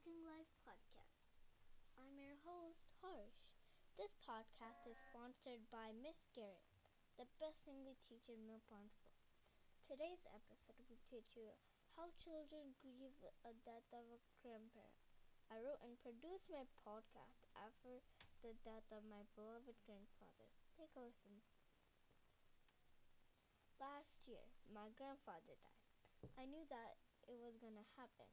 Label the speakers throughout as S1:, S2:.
S1: Talking Life podcast. I'm your host, Harsh. This podcast is sponsored by Miss Garrett, the best English teacher in Mill Pond School. Today's episode will teach you how children grieve a death of a grandparent. I wrote and produced my podcast after the death of my beloved grandfather. Take a listen. Last year, my grandfather died. I knew that it was going to happen.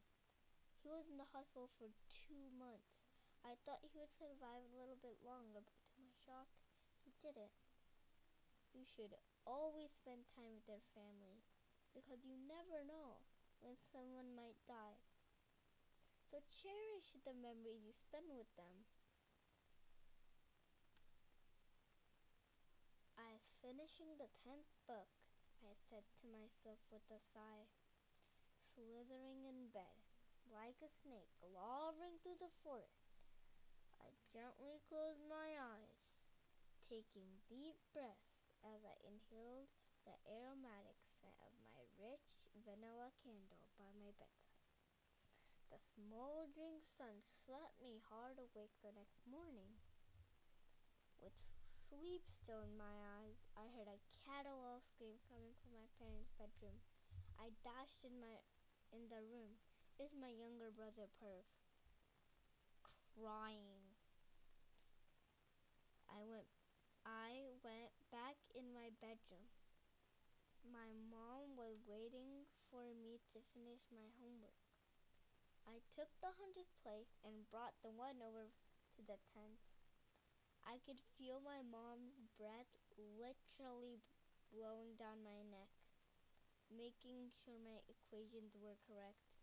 S1: He was in the hospital for two months. I thought he would survive a little bit longer, but to my shock, he didn't. You should always spend time with your family because you never know when someone might die. So cherish the memories you spend with them. I was finishing the tenth book, I said to myself with a sigh, slithering in bed like a snake glowering through the forest. I gently closed my eyes, taking deep breaths as I inhaled the aromatic scent of my rich vanilla candle by my bedside. The smoldering sun slept me hard awake the next morning. With sleep still in my eyes, I heard a caterwaul scream coming from my parents' bedroom. I dashed in my in the room is my younger brother Parv crying. I went I went back in my bedroom. My mom was waiting for me to finish my homework. I took the hundredth place and brought the one over to the tenth. I could feel my mom's breath literally blowing down my neck, making sure my equations were correct.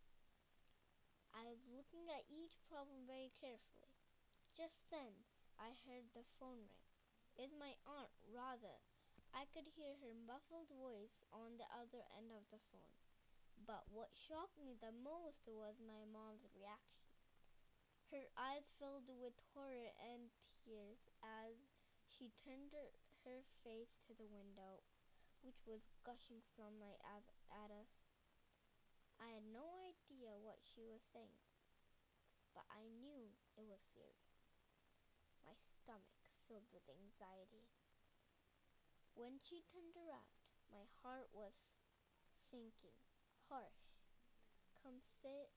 S1: I was looking at each problem very carefully. Just then, I heard the phone ring. It's my aunt, Radha. I could hear her muffled voice on the other end of the phone. But what shocked me the most was my mom's reaction. Her eyes filled with horror and tears as she turned her, her face to the window, which was gushing sunlight at, at us. I had no idea what she was saying, but I knew it was serious. My stomach filled with anxiety. When she turned around, my heart was sinking. Harsh, come sit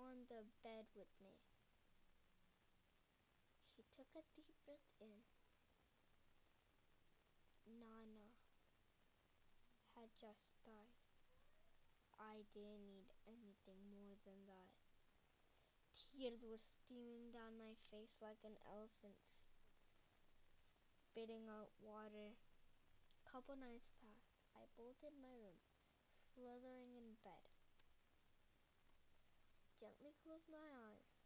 S1: on the bed with me. She took a deep breath in. Nana had just died. I didn't need anything more than that. Tears were streaming down my face like an elephant spitting out water. Couple nights passed. I bolted my room, slithering in bed. Gently closed my eyes,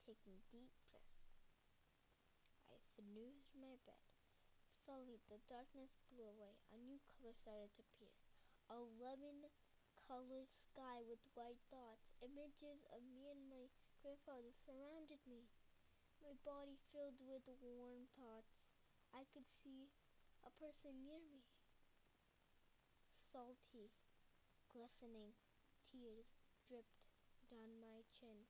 S1: taking deep breaths. I snoozed my bed. Suddenly, the darkness blew away. A new color started to appear. A lemon colored sky with white dots. Images of me and my grandfather surrounded me. My body filled with warm thoughts. I could see a person near me. Salty, glistening tears dripped down my chin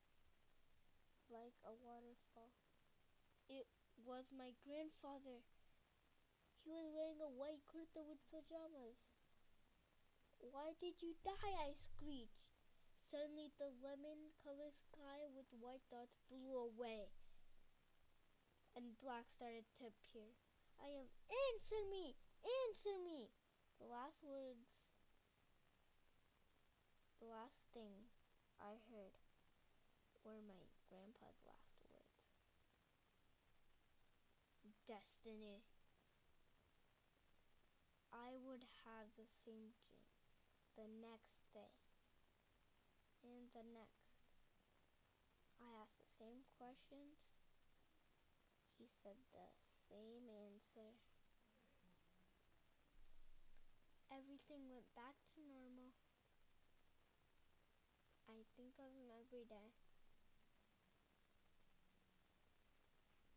S1: like a waterfall. It was my grandfather. He was wearing a white kurta with pajamas. Why did you die? I screeched. Suddenly, the lemon colored sky with white dots blew away, and black started to appear. I am answer me, answer me. The last words, the last thing I heard were my grandpa's last words. Destiny. I would have the same the next day and the next. I asked the same questions. He said the same answer. Everything went back to normal. I think of him every day.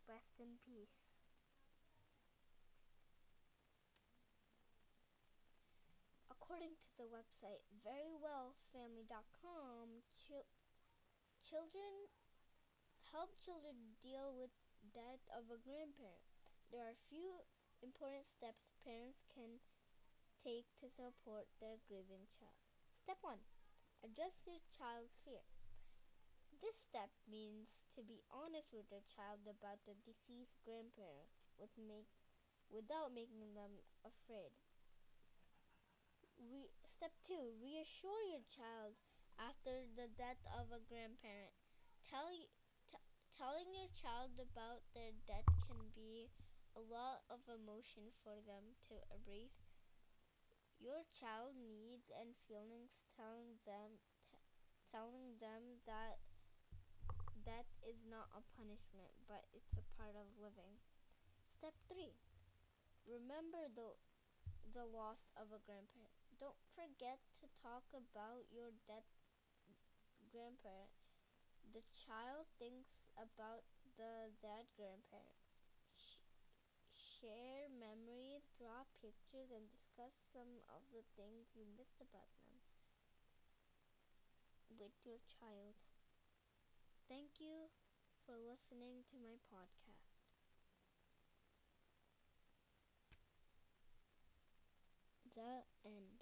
S1: Rest in peace. According to the website verywellfamily.com, ch- children help children deal with death of a grandparent. There are a few important steps parents can take to support their grieving child. Step 1. Address your child's fear. This step means to be honest with your child about the deceased grandparent with make, without making them afraid. Re, step 2. Reassure your child after the death of a grandparent. Tell, t- telling your child about their death can be a lot of emotion for them to embrace your child needs and feelings telling them t- telling them that death is not a punishment but it's a part of living step 3 remember the the loss of a grandparent don't forget to talk about your dead grandparent the child thinks about the dead grandparent share memories, draw pictures, and discuss some of the things you missed about them with your child. Thank you for listening to my podcast. The end.